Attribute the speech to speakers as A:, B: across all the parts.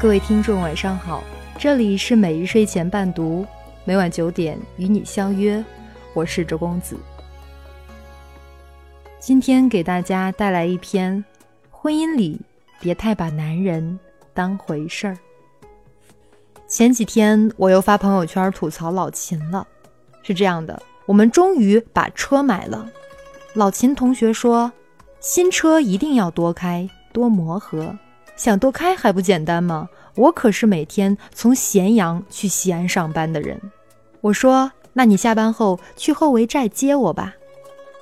A: 各位听众，晚上好，这里是每日睡前伴读，每晚九点与你相约，我是周公子。今天给大家带来一篇：婚姻里别太把男人当回事儿。前几天我又发朋友圈吐槽老秦了，是这样的，我们终于把车买了。老秦同学说，新车一定要多开多磨合。想多开还不简单吗？我可是每天从咸阳去西安上班的人。我说：“那你下班后去后围寨接我吧。”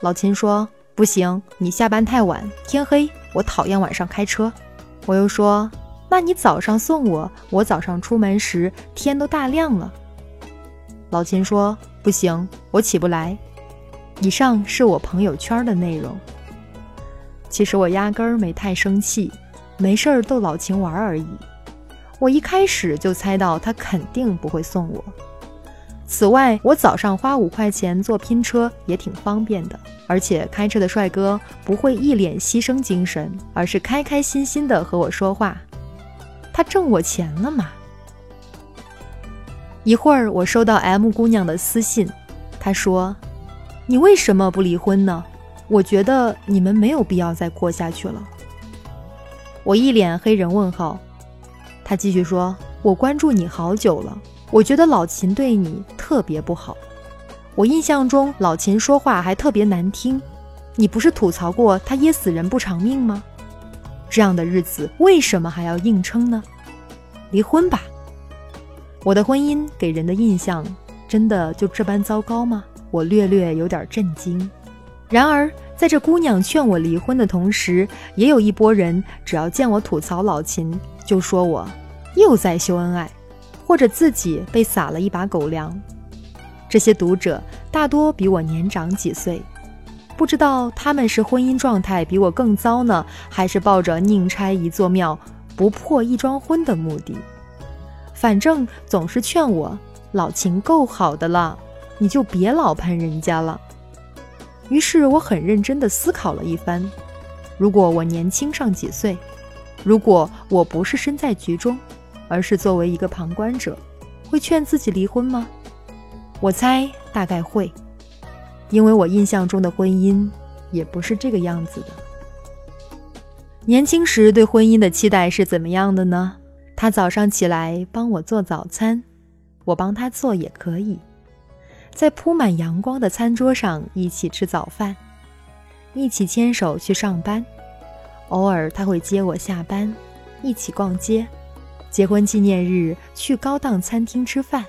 A: 老秦说：“不行，你下班太晚，天黑，我讨厌晚上开车。”我又说：“那你早上送我，我早上出门时天都大亮了。”老秦说：“不行，我起不来。”以上是我朋友圈的内容。其实我压根儿没太生气。没事儿逗老秦玩而已。我一开始就猜到他肯定不会送我。此外，我早上花五块钱坐拼车也挺方便的，而且开车的帅哥不会一脸牺牲精神，而是开开心心的和我说话。他挣我钱了吗？一会儿我收到 M 姑娘的私信，她说：“你为什么不离婚呢？我觉得你们没有必要再过下去了。”我一脸黑人问号，他继续说：“我关注你好久了，我觉得老秦对你特别不好。我印象中老秦说话还特别难听，你不是吐槽过他噎死人不偿命吗？这样的日子为什么还要硬撑呢？离婚吧！我的婚姻给人的印象真的就这般糟糕吗？我略略有点震惊。然而。”在这姑娘劝我离婚的同时，也有一波人，只要见我吐槽老秦，就说我又在秀恩爱，或者自己被撒了一把狗粮。这些读者大多比我年长几岁，不知道他们是婚姻状态比我更糟呢，还是抱着宁拆一座庙，不破一桩婚的目的。反正总是劝我，老秦够好的了，你就别老喷人家了。于是我很认真地思考了一番：如果我年轻上几岁，如果我不是身在局中，而是作为一个旁观者，会劝自己离婚吗？我猜大概会，因为我印象中的婚姻也不是这个样子的。年轻时对婚姻的期待是怎么样的呢？他早上起来帮我做早餐，我帮他做也可以。在铺满阳光的餐桌上一起吃早饭，一起牵手去上班，偶尔他会接我下班，一起逛街，结婚纪念日去高档餐厅吃饭。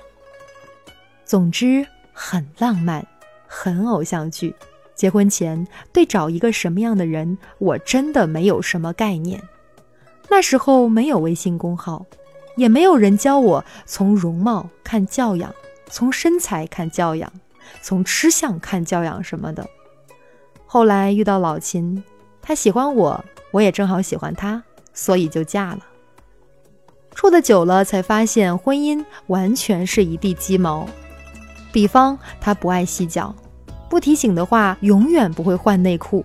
A: 总之很浪漫，很偶像剧。结婚前对找一个什么样的人，我真的没有什么概念。那时候没有微信公号，也没有人教我从容貌看教养。从身材看教养，从吃相看教养什么的。后来遇到老秦，他喜欢我，我也正好喜欢他，所以就嫁了。处的久了，才发现婚姻完全是一地鸡毛。比方他不爱洗脚，不提醒的话永远不会换内裤。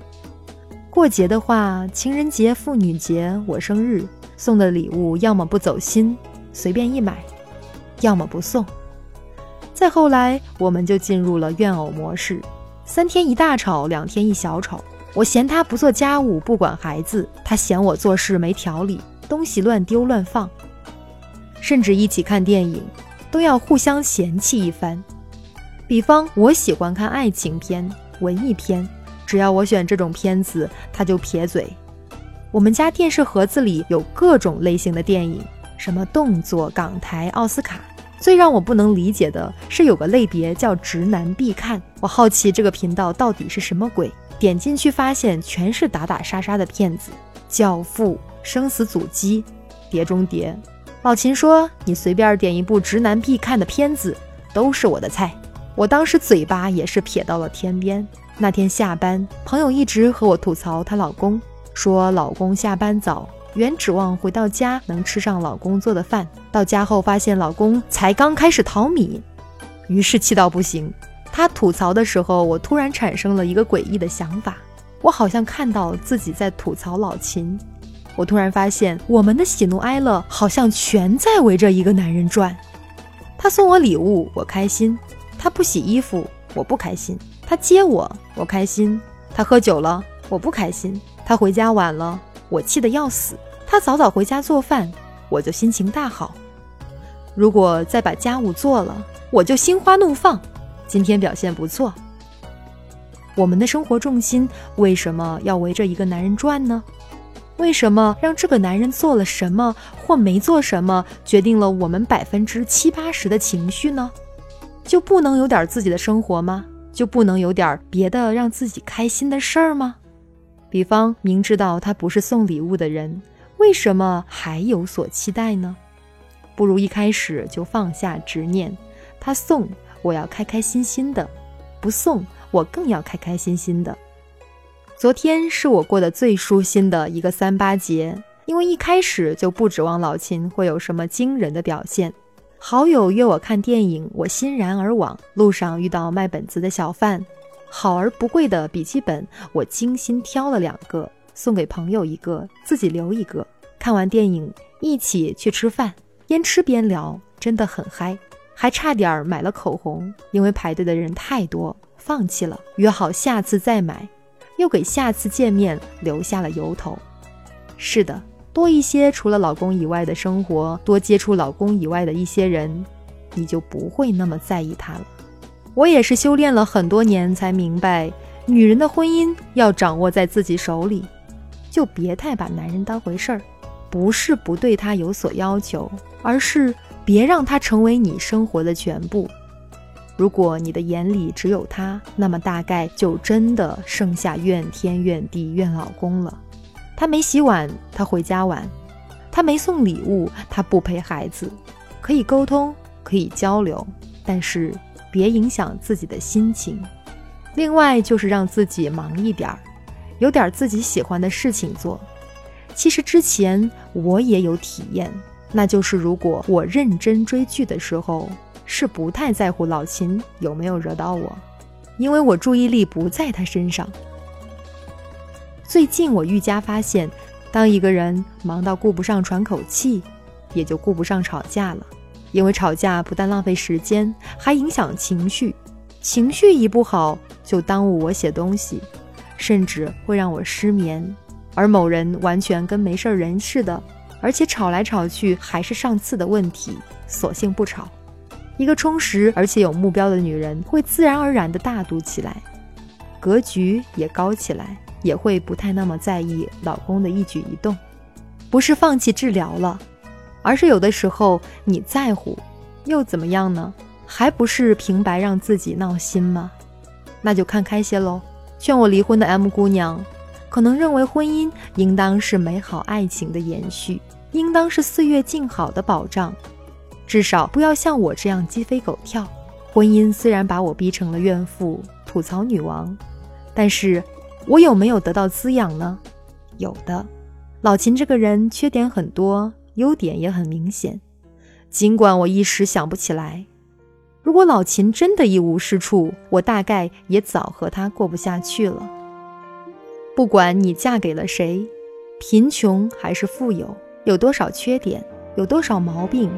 A: 过节的话，情人节、妇女节、我生日送的礼物，要么不走心，随便一买，要么不送。再后来，我们就进入了怨偶模式，三天一大吵，两天一小吵。我嫌他不做家务，不管孩子；他嫌我做事没条理，东西乱丢乱放。甚至一起看电影，都要互相嫌弃一番。比方，我喜欢看爱情片、文艺片，只要我选这种片子，他就撇嘴。我们家电视盒子里有各种类型的电影，什么动作、港台、奥斯卡。最让我不能理解的是，有个类别叫“直男必看”。我好奇这个频道到底是什么鬼，点进去发现全是打打杀杀的片子，《教父》《生死阻击》《碟中谍》。老秦说：“你随便点一部直男必看的片子，都是我的菜。”我当时嘴巴也是撇到了天边。那天下班，朋友一直和我吐槽她老公，说老公下班早。原指望回到家能吃上老公做的饭，到家后发现老公才刚开始淘米，于是气到不行。他吐槽的时候，我突然产生了一个诡异的想法：我好像看到自己在吐槽老秦，我突然发现，我们的喜怒哀乐好像全在围着一个男人转。他送我礼物，我开心；他不洗衣服，我不开心；他接我，我开心；他喝酒了，我不开心；他回家晚了，我气得要死；他早早回家做饭，我就心情大好。如果再把家务做了，我就心花怒放。今天表现不错。我们的生活重心为什么要围着一个男人转呢？为什么让这个男人做了什么或没做什么，决定了我们百分之七八十的情绪呢？就不能有点自己的生活吗？就不能有点别的让自己开心的事儿吗？比方明知道他不是送礼物的人，为什么还有所期待呢？不如一开始就放下执念，他送我要开开心心的，不送。我更要开开心心的。昨天是我过得最舒心的一个三八节，因为一开始就不指望老秦会有什么惊人的表现。好友约我看电影，我欣然而往。路上遇到卖本子的小贩，好而不贵的笔记本，我精心挑了两个，送给朋友一个，自己留一个。看完电影，一起去吃饭，边吃边聊，真的很嗨。还差点买了口红，因为排队的人太多。放弃了，约好下次再买，又给下次见面留下了由头。是的，多一些除了老公以外的生活，多接触老公以外的一些人，你就不会那么在意他了。我也是修炼了很多年才明白，女人的婚姻要掌握在自己手里，就别太把男人当回事儿。不是不对他有所要求，而是别让他成为你生活的全部。如果你的眼里只有他，那么大概就真的剩下怨天怨地怨老公了。他没洗碗，他回家晚；他没送礼物，他不陪孩子。可以沟通，可以交流，但是别影响自己的心情。另外就是让自己忙一点儿，有点自己喜欢的事情做。其实之前我也有体验，那就是如果我认真追剧的时候。是不太在乎老秦有没有惹到我，因为我注意力不在他身上。最近我愈加发现，当一个人忙到顾不上喘口气，也就顾不上吵架了。因为吵架不但浪费时间，还影响情绪，情绪一不好就耽误我写东西，甚至会让我失眠。而某人完全跟没事人似的，而且吵来吵去还是上次的问题，索性不吵。一个充实而且有目标的女人，会自然而然的大度起来，格局也高起来，也会不太那么在意老公的一举一动。不是放弃治疗了，而是有的时候你在乎，又怎么样呢？还不是平白让自己闹心吗？那就看开些喽。劝我离婚的 M 姑娘，可能认为婚姻应当是美好爱情的延续，应当是岁月静好的保障。至少不要像我这样鸡飞狗跳。婚姻虽然把我逼成了怨妇、吐槽女王，但是我有没有得到滋养呢？有的。老秦这个人缺点很多，优点也很明显。尽管我一时想不起来。如果老秦真的一无是处，我大概也早和他过不下去了。不管你嫁给了谁，贫穷还是富有，有多少缺点，有多少毛病。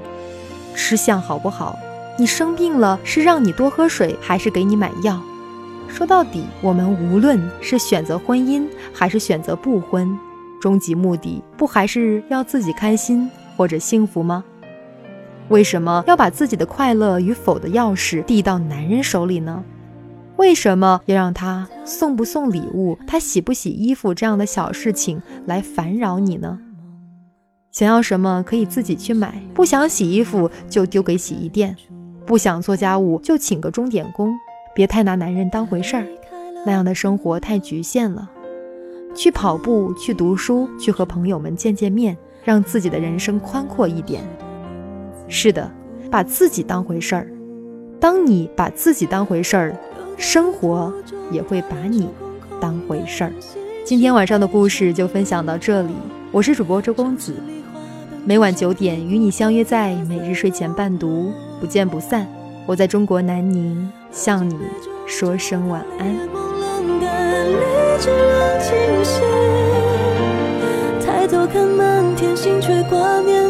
A: 吃相好不好？你生病了是让你多喝水，还是给你买药？说到底，我们无论是选择婚姻，还是选择不婚，终极目的不还是要自己开心或者幸福吗？为什么要把自己的快乐与否的钥匙递到男人手里呢？为什么要让他送不送礼物，他洗不洗衣服这样的小事情来烦扰你呢？想要什么可以自己去买，不想洗衣服就丢给洗衣店，不想做家务就请个钟点工。别太拿男人当回事儿，那样的生活太局限了。去跑步，去读书，去和朋友们见见面，让自己的人生宽阔一点。是的，把自己当回事儿。当你把自己当回事儿，生活也会把你当回事儿。今天晚上的故事就分享到这里，我是主播周公子。每晚九点与你相约在每日睡前伴读，不见不散。我在中国南宁向你说声晚安。的，抬头看
B: 满天星，却挂念。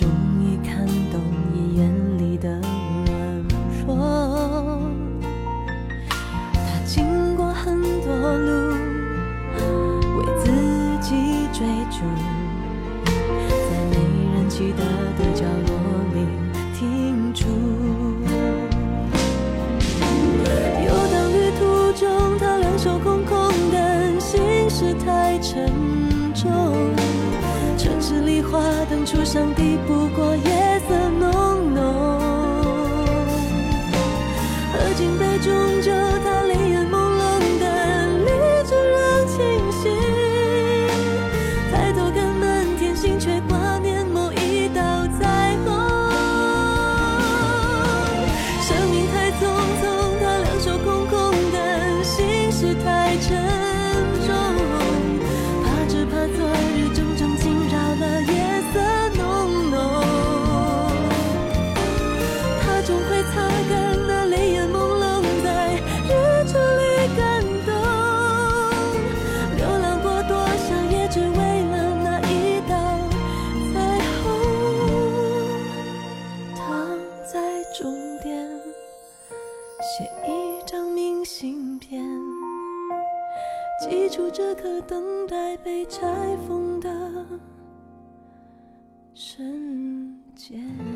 B: 终于看懂你眼里的软弱。他经过很多路，为自己追逐，在没人记得的角落里停住。游荡旅途中，他两手空空的心事太沉。十里花灯初上，抵不过。见。